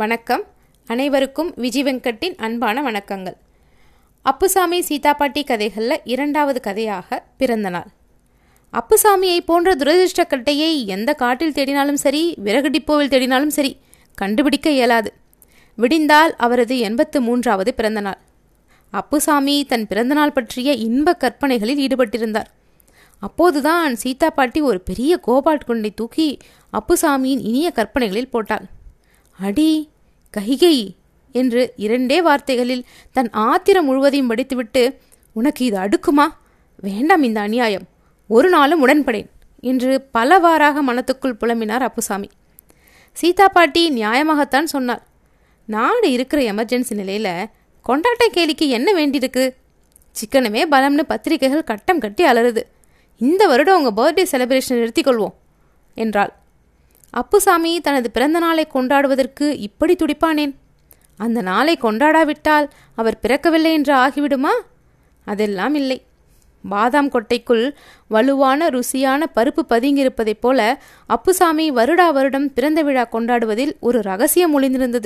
வணக்கம். அனைவருக்கும் விஜய் வெங்கட்டின் அன்பான வணக்கங்கள். அப்புசாமி சீதாப்பாட்டி கதைகளில் இரண்டாவது கதையாக பிறந்தநாள் அப்புசாமியை போன்ற துரதிருஷ்டக்கட்டையை எந்த காட்டில் தேடினாலும் சரி விறகு டிப்போவில் தேடினாலும் சரி கண்டுபிடிக்க இயலாது. விடிந்தால் அவரது எண்பத்து மூன்றாவது பிறந்தநாள் அப்புசாமி தன் பிறந்தநாள் பற்றிய இன்ப கற்பனைகளில் ஈடுபட்டிருந்தார். அப்போதுதான் சீதா பாட்டி ஒரு பெரிய கோபால் குண்டை தூக்கி அப்புசாமியின் இனிய கற்பனைகளில் போட்டாள். அடி கைகை என்று இரண்டே வார்த்தைகளில் தன் ஆத்திரம் முழுவதையும் படித்துவிட்டு உனக்கு இது அடுக்குமா? வேண்டாம் இந்த அநியாயம். ஒரு நாளும் உடன்படேன் என்று பலவாறாக மனத்துக்குள் புலம்பினார் அப்புசாமி. சீதா பாட்டி நியாயமாகத்தான் சொன்னார் நாடு இருக்கிற எமர்ஜென்சி நிலையில் கொண்டாட்ட கேலிக்கு என்ன வேண்டியிருக்கு? சிக்கனமே பலம்னு பத்திரிகைகள் கட்டம் கட்டி அலறுது. இந்த வருடம் உங்கள் பர்த்டே செலிப்ரேஷன் நிறுத்திக்கொள்வோம் என்றாள். அப்புசாமி தனது பிறந்த நாளை கொண்டாடுவதற்கு இப்படி துடிப்பானேன்? அந்த நாளை கொண்டாடாவிட்டால் அவர் பிறக்கவில்லை என்று ஆகிவிடுமா? அதெல்லாம் இல்லை. பாதாம் கொட்டைக்குள் வலுவான ருசியான பருப்பு பதுங்கியிருப்பதைப் போல அப்புசாமி வருடா வருடம் பிறந்த விழா கொண்டாடுவதில் ஒரு ரகசியம் ஒளிந்திருந்தது.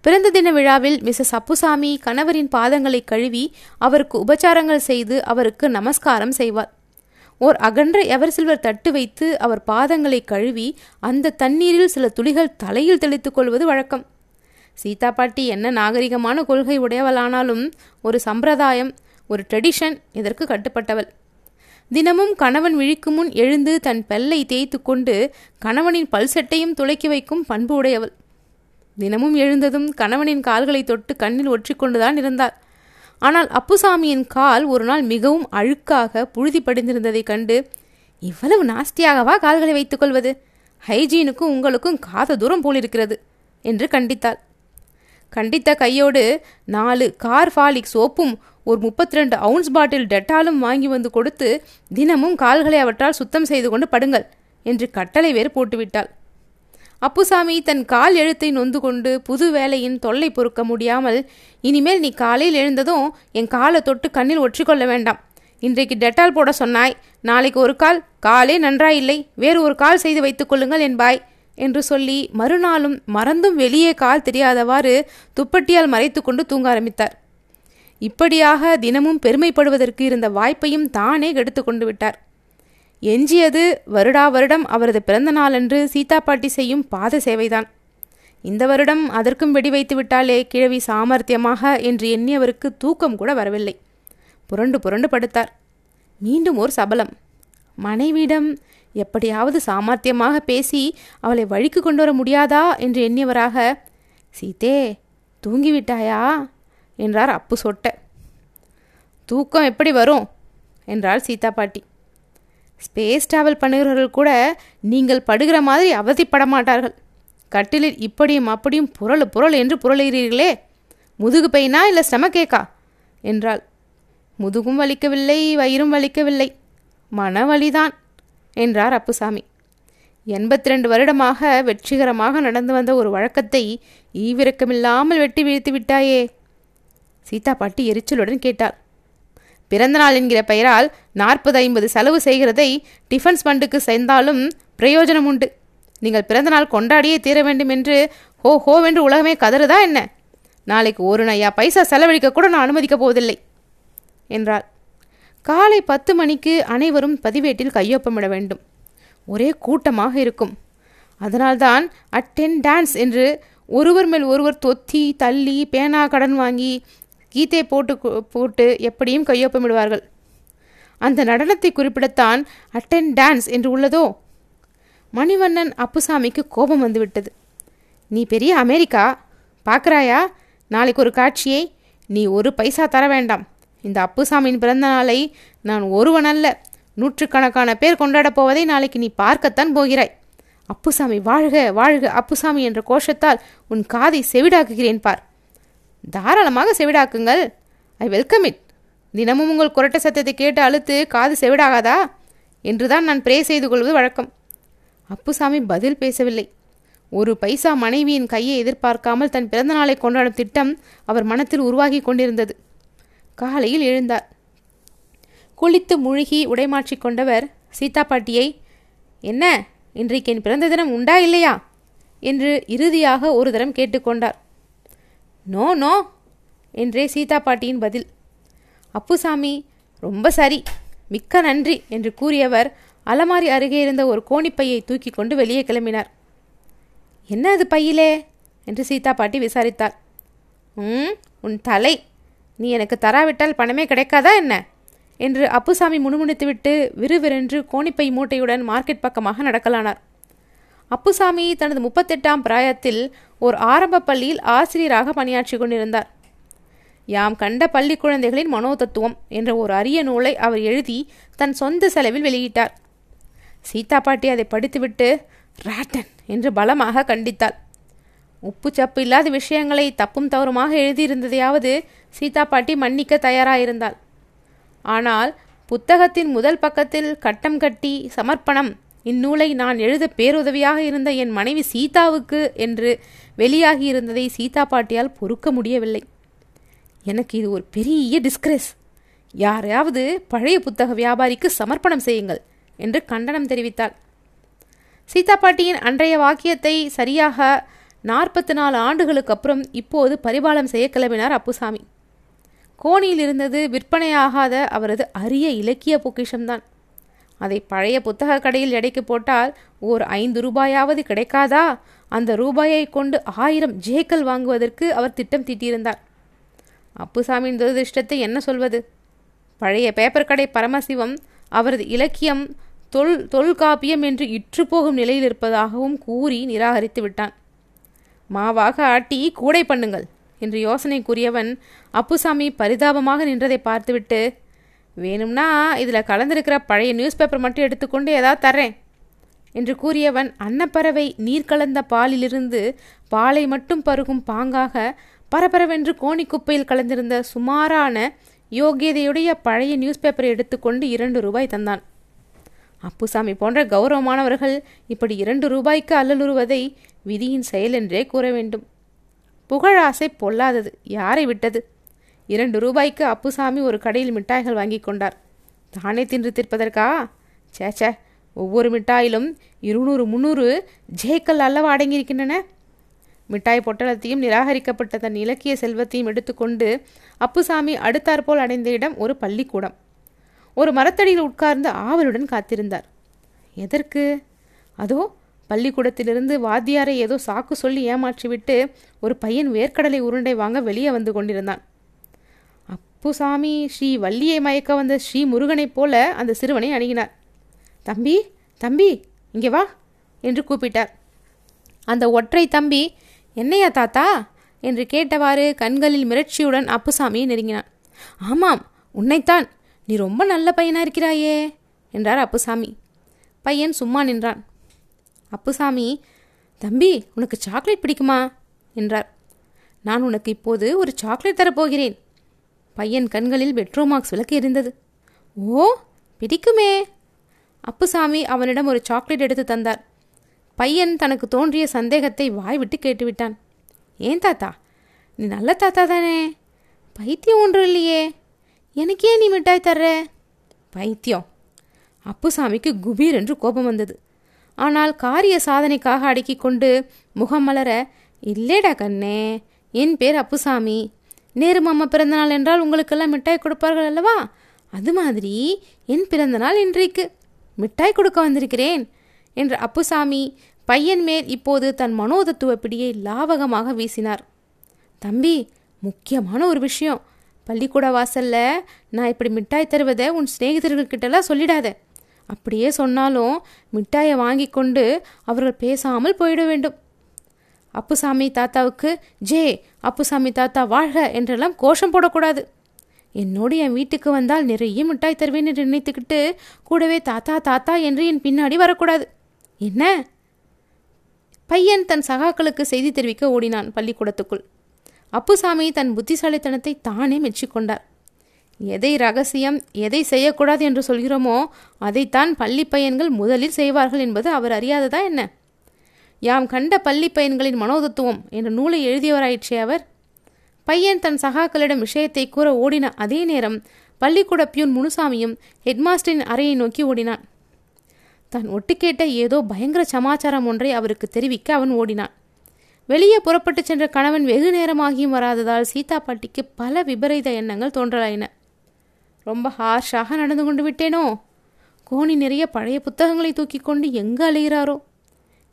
பிறந்த தின விழாவில் மிஸ்ஸஸ் அப்புசாமி கணவரின் பாதங்களை கழுவி அவருக்கு உபச்சாரங்கள் செய்து அவருக்கு நமஸ்காரம் செய்வார். ஓர் அகன்ற எவர் சில்வர் தட்டு வைத்து அவர் பாதங்களை கழுவி அந்த தண்ணீரில் சில துளிகள் தலையில் தெளித்துக் கொள்வது வழக்கம். சீதா பாட்டி என்ன நாகரிகமான கொள்கை உடையவளானாலும் ஒரு சம்பிரதாயம் ஒரு ட்ரெடிஷன் இதற்கு கட்டுப்பட்டவள். தினமும் கணவன் விழிக்கு முன் எழுந்து தன் பெல்லை தேய்த்து கொண்டு கணவனின் பல்செட்டையும் துளைக்கி வைக்கும் பண்பு உடையவள். தினமும் எழுந்ததும் கணவனின் கால்களை தொட்டு கண்ணில் ஒற்றிக்கொண்டுதான் இருந்தாள் ஆனால் அப்புசாமியின் கால் ஒரு நாள் மிகவும் அழுக்காக புழுதி படிந்திருந்ததைக் கண்டு இவ்வளவு நாஸ்தியாகவா கால்களை வைத்துக் கொள்வது ஹைஜீனுக்கும் உங்களுக்கும் காத தூரம் போலிருக்கிறது என்று கண்டித்தாள். கண்டித்த கையோடு நாலு கார் ஃபாலிக் சோப்பும் ஒரு முப்பத்தி ரெண்டு அவுன்ஸ் பாட்டில் டெட்டாலும் வாங்கி வந்து கொடுத்து தினமும் கால்களை அவற்றால் சுத்தம் செய்து கொண்டு படுங்கள் என்று கட்டளை வேறு போட்டுவிட்டாள். அப்புசாமி தன் கால் எழுத்தை நொந்து கொண்டு புது வேலையின் தொல்லை பொறுக்க முடியாமல் இனிமேல் நீ காலையில் எழுந்ததும் என் காலை தொட்டு கண்ணில் ஒற்றிக்கொள்ள வேண்டாம். இன்றைக்கு டெட்டால் போட சொன்னாய். நாளைக்கு ஒரு கால். காலே நன்றாயில்லை. வேறு ஒரு கால் செய்து வைத்துக் கொள்ளுங்கள் என்பாய் என்று சொல்லி மறுநாளும் மறந்தும் வெளியே கால் தெரியாதவாறு துப்பட்டியால் மறைத்து கொண்டு தூங்க ஆரம்பித்தார். இப்படியாக தினமும் பெருமைப்படுவதற்கு இருந்த வாய்ப்பையும் தானே கெடுத்து கொண்டு விட்டார். எஞ்சியது வருடா வருடம் அவரது பிறந்த நாளன்று சீதா பாட்டி செய்யும் பாத சேவைதான். இந்த வருடம் அதற்கும் வெடி வைத்து விட்டாலே கிழவி சாமர்த்தியமாக என்று எண்ணியவருக்கு தூக்கம் கூட வரவில்லை. புரண்டு புரண்டு படுத்தார். மீண்டும் ஒரு சபலம். மனைவியிடம் எப்படியாவது சாமர்த்தியமாக பேசி அவளை வழிக்கு கொண்டு வர முடியாதா என்று எண்ணியவராக சீதே தூங்கிவிட்டாயா? என்றார் அப்பு சொட்ட. தூக்கம் எப்படி வரும்? என்றாள் சீதா பாட்டி. ஸ்பேஸ் டிராவல் பண்ணுகிறவர்கள் கூட நீங்கள் படுகிற மாதிரி அவதிப்பட மாட்டார்கள் கட்டிலில் இப்படியும் அப்படியும் புரள் புரள் என்று புரளுகிறீர்களே. முதுகு பெயினா இல்லை ஸ்டமக்கேக்கா என்றாள். முதுகும் வலிக்கவில்லை வயிறும் வலிக்கவில்லை. மனவழிதான் என்றார் அப்புசாமி. எண்பத்தி ரெண்டு வருடமாக வெற்றிகரமாக நடந்து வந்த ஒரு வழக்கத்தை ஈவிரக்கமில்லாமல் வெட்டி வீழ்த்து விட்டாயே. சீதா பாட்டி எரிச்சலுடன் கேட்டாள். பிறந்தநாள் என்கிற பெயரால் நாற்பது ஐம்பது செலவு செய்கிறதை டிஃபன்ஸ் ஃபண்டுக்கு சேர்ந்தாலும் பிரயோஜனம் உண்டு. நீங்கள் பிறந்தநாள் கொண்டாடியே தீர வேண்டும் என்று ஹோ ஹோவென்று உலகமே கதறுதா என்ன? நாளைக்கு ஒரு நையா பைசா செலவழிக்க கூட நான் அனுமதிக்கப் போவதில்லை என்றாள். காலை பத்து மணிக்கு அனைவரும் பதிவேட்டில் கையொப்பமிட வேண்டும். ஒரே கூட்டமாக இருக்கும். அதனால்தான் அட்டென் டான்ஸ் என்று ஒருவர் மேல் ஒருவர் தொத்தி தள்ளி பேனா கடன் வாங்கி கீதை போட்டு போட்டு எப்படியும் கையொப்பமிடுவார்கள். அந்த நடனத்தை குறிப்பிடத்தான் அட்டன் டான்ஸ் என்று உள்ளதோ? மணிவண்ணன் அப்புசாமிக்கு கோபம் வந்துவிட்டது. நீ பெரிய அமெரிக்கா பார்க்குறாயா நாளைக்கு ஒரு காட்சியை நீ ஒரு பைசா தர வேண்டாம். இந்த அப்புசாமியின் பிறந்த நாளை நான் ஒருவன் அல்ல நூற்றுக்கணக்கான பேர் கொண்டாடப் போவதை நாளைக்கு நீ பார்க்கத்தான் போகிறாய். அப்புசாமி வாழ்க வாழ்க அப்புசாமி என்ற கோஷத்தால் உன் காதை செவிடாக்குகிறேன் பார். தாராளமாக செவிடாக்குங்கள். I welcome it. தினமும் உங்கள் குரட்ட சத்தத்தை கேட்டு அழுத்து காது செவிடாகாதா? என்றுதான் நான் ப்ரே செய்து கொள்வது வழக்கம். அப்புசாமி பதில் பேசவில்லை. ஒரு பைசா மனைவியின் கையை எதிர்பார்க்காமல் தன் பிறந்த நாளை கொண்டாடும் திட்டம் அவர் மனத்தில் உருவாகி கொண்டிருந்தது. காலையில் எழுந்தார். குளித்து முழுகி உடைமாற்றிக் கொண்டவர் சீதா பாட்டியை என்ன? இன்றைக்கு என் பிறந்த தினம் உண்டா இல்லையா? என்று இறுதியாக ஒரு தரம் கேட்டுக்கொண்டார் நோ நோ என்றே சீதா பாட்டியின் பதில். அப்புசாமி ரொம்ப சரி. மிக்க நன்றி என்று கூறியவர் அலமாரி அருகே இருந்த ஒரு கோணிப்பையை தூக்கி கொண்டு வெளியே கிளம்பினார். என்ன அது பையிலே? என்று சீதா பாட்டி விசாரித்தார் ம் உன் தலை. நீ எனக்கு தராவிட்டால் பணமே கிடைக்காதா என்ன? என்று அப்புசாமி முணுமுணுத்துவிட்டு விறுவிறென்று கோணிப்பை மூட்டையுடன் மார்க்கெட் பக்கமாக நடக்கலானார். அப்புசாமி தனது முப்பத்தெட்டாம் பிராயத்தில் ஒரு ஆரம்ப பள்ளியில் ஆசிரியராக பணியாற்றி கொண்டிருந்தார். யாம் கண்ட பள்ளி குழந்தைகளின் மனோதத்துவம் என்ற ஒரு அரிய நூலை அவர் எழுதி தன் சொந்த செலவில் வெளியிட்டார். சீதா பாட்டி அதை படித்துவிட்டு ராட்டன் என்று பலமாக கண்டித்தாள். உப்பு சப்பு இல்லாத விஷயங்களை தப்பும் தவறுமாக எழுதியிருந்ததையாவது சீதா பாட்டி மன்னிக்க தயாராயிருந்தாள். ஆனால் புத்தகத்தின் முதல் பக்கத்தில் கட்டம் கட்டி சமர்ப்பணம் இந்நூலை நான் எழுத பேருதவியாக இருந்த என் மனைவி சீதாவுக்கு என்று வெளியாகியிருந்ததை சீதா பாட்டியால் பொறுக்க முடியவில்லை. எனக்கு இது ஒரு பெரிய டிஸ்கிரேஸ் யாரையாவது பழைய புத்தக வியாபாரிக்கு சமர்ப்பணம் செய்யுங்கள் என்று கண்டனம் தெரிவித்தாள். சீதா பாட்டியின் அன்றைய வாக்கியத்தை சரியாக நாற்பத்தி நாலு ஆண்டுகளுக்கு அப்புறம் இப்போது பரிபாலம் செய்ய கிளம்பினார் அப்புசாமி. கோணியில் இருந்தது விற்பனையாகாத அவரது அரிய இலக்கிய பொக்கிஷம்தான். அதை பழைய புத்தக கடையில் எடைக்கு போட்டால் ஓர் ஐந்து ரூபாயாவது கிடைக்காதா? அந்த ரூபாயை கொண்டு ஆயிரம் ஜேக்கல் வாங்குவதற்கு அவர் திட்டம் தீட்டியிருந்தார். அப்புசாமியின் துரதிருஷ்டத்தை என்ன சொல்வது? பழைய பேப்பர் கடை பரமசிவம் அவரது இலக்கியம் தொல் தொல்காப்பியம் என்று இற்றுப்போகும் நிலையில் இருப்பதாகவும் கூறி நிராகரித்து விட்டான். மாவாக ஆட்டி கூடை பண்ணுங்கள் என்று யோசனை கூறியவன் அப்புசாமி பரிதாபமாக நின்றதை பார்த்துவிட்டு வேணும்னா இதில் கலந்திருக்கிற பழைய நியூஸ் பேப்பர் மட்டும் எடுத்துக்கொண்டு ஏதாவது தர்றேன் என்று கூறியவன் அன்னப்பறவை நீர் கலந்த பாலிலிருந்து பாலை மட்டும் பருகும் பாங்காக பரபரவென்று கோணிக்குப்பையில் கலந்திருந்த சுமாரான யோகியதையுடைய பழைய நியூஸ் பேப்பரை எடுத்துக்கொண்டு இரண்டு ரூபாய் தந்தான். அப்புசாமி போன்ற கௌரவமானவர்கள் இப்படி இரண்டு ரூபாய்க்கு அல்லலுறுவதை விதியின் செயல் என்றே கூற வேண்டும். புகழாசை பொல்லாதது. யாரை விட்டது? இரண்டு ரூபாய்க்கு அப்புசாமி ஒரு கடையில் மிட்டாய்கள் வாங்கி கொண்டார். தானே தின்று தீர்ப்பதற்கா? சேச்சே ஒவ்வொரு மிட்டாயிலும் இருநூறு முந்நூறு ஜேக்கல் அல்லவா அடங்கியிருக்கின்றன? மிட்டாய் பொட்டலத்தையும் நிராகரிக்கப்பட்ட தன் இலக்கிய செல்வத்தையும் எடுத்துக்கொண்டு அப்புசாமி அடுத்தாற்போல் அடைந்த இடம் ஒரு பள்ளிக்கூடம். ஒரு மரத்தடியில் உட்கார்ந்து ஆவலுடன் காத்திருந்தார். எதற்கு? அதோ பள்ளிக்கூடத்திலிருந்து வாத்தியாரை ஏதோ சாக்கு சொல்லி ஏமாற்றிவிட்டு ஒரு பையன் வேர்க்கடலை உருண்டை வாங்க வெளியே வந்து கொண்டிருந்தான். அப்புசாமி ஸ்ரீ வள்ளியை மயக்க வந்த ஸ்ரீ முருகனைப் போல அந்த சிறுவனை அணுகினார். தம்பி தம்பி இங்கே வா என்று கூப்பிட்டார். அந்த ஒற்றை தம்பி என்னையா தாத்தா? என்று கேட்டவாறு கண்களில் மிரட்சியுடன் அப்புசாமியை நெருங்கினான் ஆமாம் உன்னைத்தான். நீ ரொம்ப நல்ல பையனாக இருக்கிறாயே என்றார் அப்புசாமி. பையன் சும்மா நின்றான். அப்புசாமி தம்பி உனக்கு சாக்லேட் பிடிக்குமா? என்றார். நான் உனக்கு இப்போது ஒரு சாக்லேட் தரப்போகிறேன் பையன் கண்களில் பெட்ரோமாக்ஸ் விளக்கு எரிந்தது. ஓ பிடிக்குமே. அப்புசாமி அவனிடம் ஒரு சாக்லேட் எடுத்து தந்தார். பையன் தனக்கு தோன்றிய சந்தேகத்தை வாய்விட்டு கேட்டுவிட்டான். ஏன் தாத்தா? நீ நல்ல தாத்தா தானே. பைத்தியம் ஒன்றும் இல்லையே. எனக்கு ஏன் நீ மிட்டாய் தர்ற. பைத்தியம். அப்புசாமிக்கு குபீர் என்று கோபம் வந்தது. ஆனால் காரிய சாதனைக்காக அடக்கிக் கொண்டு முகம் மலர இல்லேடா கண்ணே என் பேர் அப்புசாமி. நேரு மாமா பிறந்தநாள் என்றால் உங்களுக்கெல்லாம் மிட்டாய் கொடுப்பார்கள் அல்லவா? அது மாதிரி என் பிறந்தநாள் இன்றைக்கு மிட்டாய் கொடுக்க வந்திருக்கிறேன் என்று அப்புசாமி பையன் மேல் இப்போது தன் மனோதத்துவ பிடியை லாவகமாக வீசினார். தம்பி முக்கியமான ஒரு விஷயம். பள்ளிக்கூட வாசல்ல நான் இப்படி மிட்டாய் தருவதை உன் சிநேகிதர்கள்கிட்டலாம் சொல்லிடாத. அப்படியே சொன்னாலும் மிட்டாயை வாங்கி கொண்டு அவர்கள் பேசாமல் போயிட வேண்டும். அப்புசாமி தாத்தாவுக்கு ஜே அப்புசாமி தாத்தா வாழ்க என்றெல்லாம் கோஷம் போடக்கூடாது. என்னோடு என் வீட்டுக்கு வந்தால் நிறைய மிட்டாய் தருவேன் என்று நினைத்துக்கிட்டு கூடவே தாத்தா தாத்தா என்று என் பின்னாடி வரக்கூடாது. என்ன? பையன் தன் சகாக்களுக்கு செய்தி தெரிவிக்க ஓடினான் பள்ளிக்கூடத்துக்குள். அப்புசாமி தன் புத்திசாலித்தனத்தை தானே மெச்சிக்கொண்டார் எதை ரகசியம் எதை செய்யக்கூடாது என்று சொல்கிறோமோ அதைத்தான் பள்ளி பையன்கள் முதலில் செய்வார்கள் என்பது அவர் அறியாததா என்ன? யாம் கண்ட பள்ளி பையன்களின் மனோதத்துவம் என்ற நூலை எழுதியவராயிற்றே அவர். பையன் தன் சகாக்களிடம் விஷயத்தை கூற ஓடின அதே நேரம் பள்ளிக்கூட பியூன் முனுசாமியும் ஹெட்மாஸ்டரின் அறையை நோக்கி ஓடினான். தான் ஒட்டுக்கேட்ட ஏதோ பயங்கர சமாச்சாரம் ஒன்றை அவருக்கு தெரிவிக்க அவன் ஓடினான். வெளியே புறப்பட்டு சென்ற கணவன் வெகு நேரமாகியும் வராததால் சீதா பாட்டிக்கு பல விபரீத எண்ணங்கள் தோன்றலாயின. ரொம்ப ஹார்ஷாக நடந்து கொண்டு விட்டேனோ? கோணி நிறைய பழைய புத்தகங்களை தூக்கி கொண்டு எங்கே அலைகிறாரோ?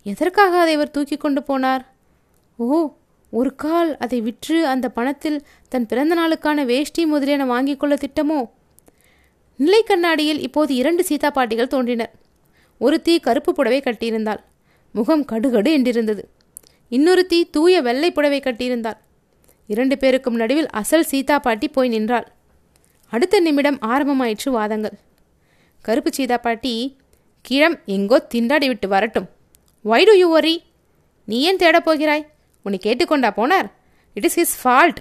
எதற்காக அதை அவர் தூக்கி கொண்டு போனார்? ஓ ஒரு கால் அதை விற்று அந்த பணத்தில் தன் பிறந்த நாளுக்கான வேஷ்டி முதலியன வாங்கிக் கொள்ள திட்டமோ? நிலை கண்ணாடியில் இப்போது இரண்டு சீதா பாட்டிகள் தோன்றினர் ஒருத்தி கருப்பு புடவை கட்டியிருந்தாள். முகம் கடுகடு என்றிருந்தது. இன்னொருத்தி தூய வெள்ளை புடவை கட்டியிருந்தாள். இரண்டு பேருக்கும் நடுவில் அசல் சீதா பாட்டி போய் நின்றாள். அடுத்த நிமிடம் ஆரம்பமாயிற்று வாதங்கள். கருப்பு சீதா பாட்டி கிழம் எங்கோ திண்டாடி விட்டு வரட்டும். வை டு யூ ஒரி நீ ஏன் தேடப் போகிறாய்? உன்னை கேட்டுக்கொண்டா போனார். இட் இஸ் ஹிஸ் ஃபால்ட்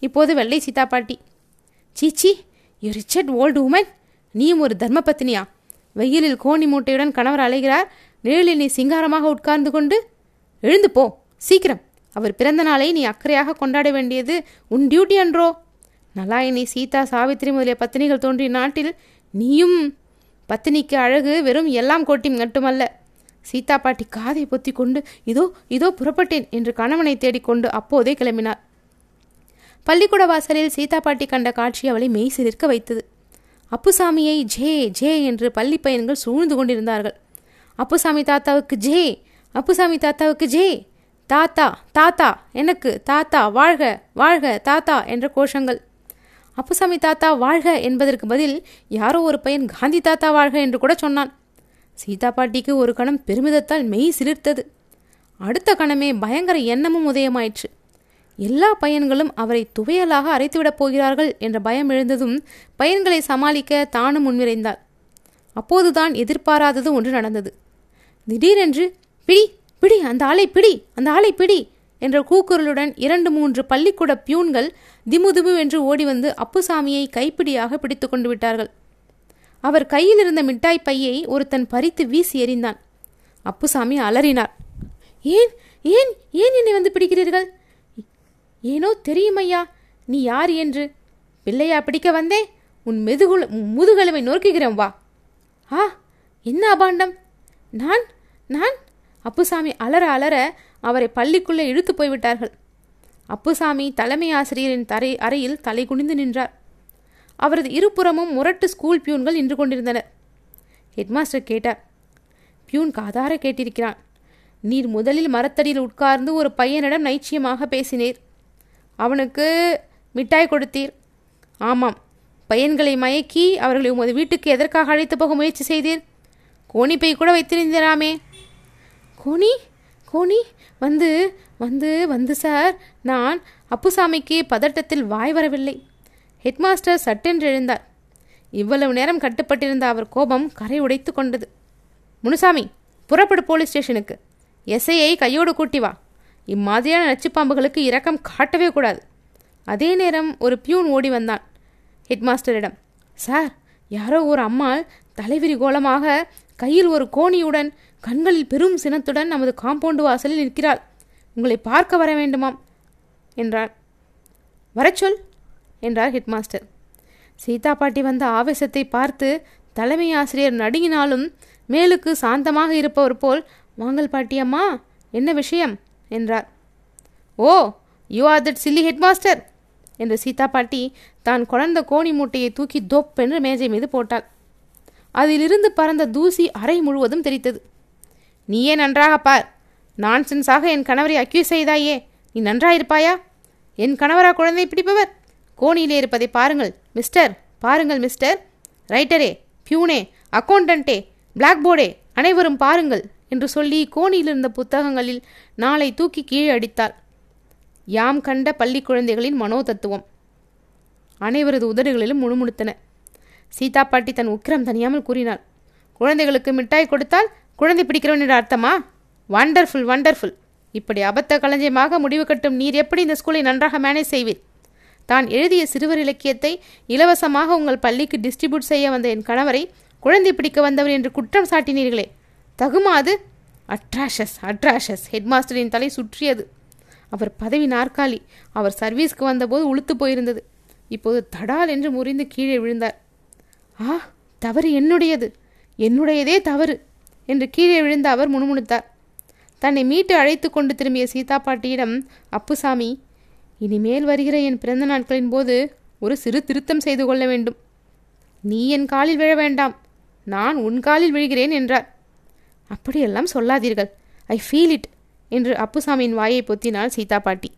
இப்போது வெள்ளை சீதா பாட்டி. சீச்சி யூ ரிச்சர்ட் ஓல்டு உமன் நீயும் ஒரு தர்ம பத்தினியா வெயிலில் கோணி மூட்டையுடன் கணவர் அலைகிறார். நிழலில் நீ சிங்காரமாக உட்கார்ந்து கொண்டு எழுந்து போ. சீக்கிரம். அவர் பிறந்த நாளை நீ அக்கறையாக கொண்டாட வேண்டியது உன் டியூட்டி அன்றோ? நலாயினி சீதா சாவித்திரி முதலிய பத்தினிகள் தோன்றிய நாட்டில் நீயும் பத்தினிக்கு அழகு வெறும் எல்லாம் கோட்டியும் மட்டுமல்ல. சீதா பாட்டி காதை பொத்தி கொண்டு இதோ இதோ புறப்பட்டேன் என்று கணவனை தேடிக்கொண்டு அப்போதே கிளம்பினார் பள்ளிக்கூட வாசலில் சீதா பாட்டி கண்ட காட்சி அவளை மெய் சிலிர்க்க வைத்தது. அப்புசாமியை ஜே ஜே என்று பள்ளி பையன்கள் சூழ்ந்து கொண்டிருந்தார்கள். அப்புசாமி தாத்தாவுக்கு ஜே அப்புசாமி தாத்தாவுக்கு ஜே தாத்தா தாத்தா எனக்கு தாத்தா வாழ்க வாழ்க தாத்தா என்ற கோஷங்கள். அப்புசாமி தாத்தா வாழ்க என்பதற்கு பதில் யாரோ ஒரு பையன் காந்தி தாத்தா வாழ்க என்று கூட சொன்னான். சீதா பாட்டிக்கு ஒரு கணம் பெருமிதத்தால் மெய் சிலிர்த்தது. அடுத்த கணமே பயங்கர எண்ணமும் உதயமாயிற்று. எல்லா பையன்களும் அவரை துவையலாக அரைத்துவிடப் போகிறார்கள் என்ற பயம் எழுந்ததும் பையன்களை சமாளிக்க தானும் முன்விரைந்தார் அப்போதுதான் எதிர்பாராதது ஒன்று நடந்தது. திடீரென்று பிடி பிடி அந்த ஆளை பிடி அந்த ஆளை பிடி என்ற கூக்குரலுடன் இரண்டு மூன்று பள்ளிக்கூட பியூன்கள் திமுதிமு என்று ஓடி வந்து அப்புசாமியை கைப்பிடியாக பிடித்து கொண்டு விட்டார்கள். அவர் கையில் இருந்த மிட்டாய் பையை ஒருத்தன் பறித்து வீசி எறிந்தான். அப்புசாமி அலறினார். ஏன் ஏன் ஏன் என்னை வந்து பிடிக்கிறீர்கள்? ஏனோ தெரியுமையா? நீ யார் என்று? பிள்ளையா பிடிக்க வந்தே? உன் மெதுகுல முதுகெலும்பை நொறுக்குகிறேன் வா. ஆ என்ன அபாண்டம்? நான் நான்? அப்புசாமி அலற அலற அவரை பள்ளிக்குள்ளே இழுத்து போய்விட்டார்கள். அப்புசாமி தலைமை ஆசிரியரின் தரை அறையில் தலை குனிந்து நின்றார். அவரது இருபுறமும் முரட்டு ஸ்கூல் பியூன்கள் நின்று கொண்டிருந்தனர் ஹெட்மாஸ்டர் கேட்டார் பியூன் காதார கேட்டிருக்கிறான். நீர் முதலில் மரத்தடியில் உட்கார்ந்து ஒரு பையனிடம் நைச்சியமாக பேசினீர். அவனுக்கு மிட்டாய் கொடுத்தீர். ஆமாம் பையன்களை மயக்கி அவர்களை உமது வீட்டுக்கு எதற்காக அழைத்து போக முயற்சி செய்தீர்? கோணிப்பை கூட வைத்திருந்தீராமே. கோணி? கோணி? வந்து வந்து வந்து சார். நான் அப்புசாமிக்கு பதட்டத்தில் வாய் வரவில்லை. ஹெட்மாஸ்டர் சட்டென்று எழுந்தார் இவ்வளவு நேரம் கட்டுப்பட்டிருந்த அவர் கோபம் கரை உடைத்து கொண்டது. முனுசாமி புறப்படு போலீஸ் ஸ்டேஷனுக்கு. எஸ்ஐயை கையோடு கூட்டி வா. இம்மாதிரியான நச்சுப்பாம்புகளுக்கு இரக்கம் காட்டவே கூடாது. அதே நேரம் ஒரு பியூன் ஓடி வந்தான் ஹெட்மாஸ்டரிடம். சார் யாரோ ஒரு அம்மாள் தலைவிரி கோலமாக கையில் ஒரு கோணியுடன் கண்களில் பெரும் சினத்துடன் நமது காம்பவுண்டு வாசலில் நிற்கிறாள். உங்களை பார்க்க வர வேண்டுமாம் என்றார் வரச்சொல் என்றார் ஹெட்மாஸ்டர். சீதா பாட்டி வந்த ஆவேசத்தை பார்த்து தலைமை ஆசிரியர் நடுங்கினாலும் மேலுக்கு சாந்தமாக இருப்பவர் போல் வாங்கல் பாட்டியம்மா என்ன விஷயம்? என்றார். ஓ you are that silly headmaster என்று சீதா பாட்டி தான் குழந்த கோணி மூட்டையை தூக்கி தொப் என்று மேஜை மீது போட்டாள். அதிலிருந்து பறந்த தூசி அறை முழுவதும் தெரித்தது நீயே நன்றாக பார்? நான்சென்ஸாக என் கணவரை அக்யூஸ் செய்தாயே. நீ நன்றாயிருப்பாயா? என் கணவரா குழந்தை பிடிப்பவர்? கோணியிலே இருப்பதை பாருங்கள் மிஸ்டர் பாருங்கள் மிஸ்டர் ரைட்டரே பியூனே அக்கௌண்டன்ட்டே பிளாக் போர்டே அனைவரும் பாருங்கள் என்று சொல்லி கோணியில் இருந்த புத்தகங்களில் நாளை தூக்கி கீழே அடித்தாள் யாம் கண்ட பள்ளி குழந்தைகளின் மனோதத்துவம். அனைவரது உதடுகளிலும் முணுமுணுத்தன. சீதா பாட்டி தன் உக்கிரம் தனியாமல் கூறினாள். குழந்தைகளுக்கு மிட்டாய் கொடுத்தால் குழந்தை பிடிக்கிறவன் என்ற அர்த்தமா? வண்டர்ஃபுல் வண்டர்ஃபுல் இப்படி அபத்த களஞ்சியமாக முடிவு கட்டும் நீர் எப்படி இந்த ஸ்கூலை நன்றாக மேனேஜ் செய்வீர்? தான் எழுதிய சிறுவர் இலக்கியத்தை இலவசமாக உங்கள் பள்ளிக்கு டிஸ்ட்ரிபியூட் செய்ய வந்த என் கணவரை குழந்தை பிடிக்க வந்தவர் என்று குற்றம் சாட்டினீர்களே. தகுமா அது? அட்ராஷஸ் அட்ராஷஸ் ஹெட்மாஸ்டரின் தலை சுற்றியது. அவர் பதவி நாற்காலி. அவர் சர்வீஸ்க்கு வந்தபோது உளுத்து போயிருந்தது. இப்போது தடால் என்று முறிந்து கீழே விழுந்தார். ஆ தவறு என்னுடையது? என்னுடையதே தவறு என்று கீழே விழுந்த அவர் முணுமுணுத்தார். தன்னை மீட்டு அழைத்து கொண்டு திரும்பிய சீதா பாட்டியிடம் அப்புசாமி இனிமேல் வருகிற என் பிறந்த நாட்களின் போது ஒரு சிறு திருத்தம் செய்து கொள்ள வேண்டும். நீ என் காலில் விழ வேண்டாம். நான் உன் காலில் விழுகிறேன் என்றார். அப்படியெல்லாம் சொல்லாதீர்கள். ஐ ஃபீல் இட் என்று அப்புசாமியின் வாயை பொத்தினாள் சீதா பாட்டி.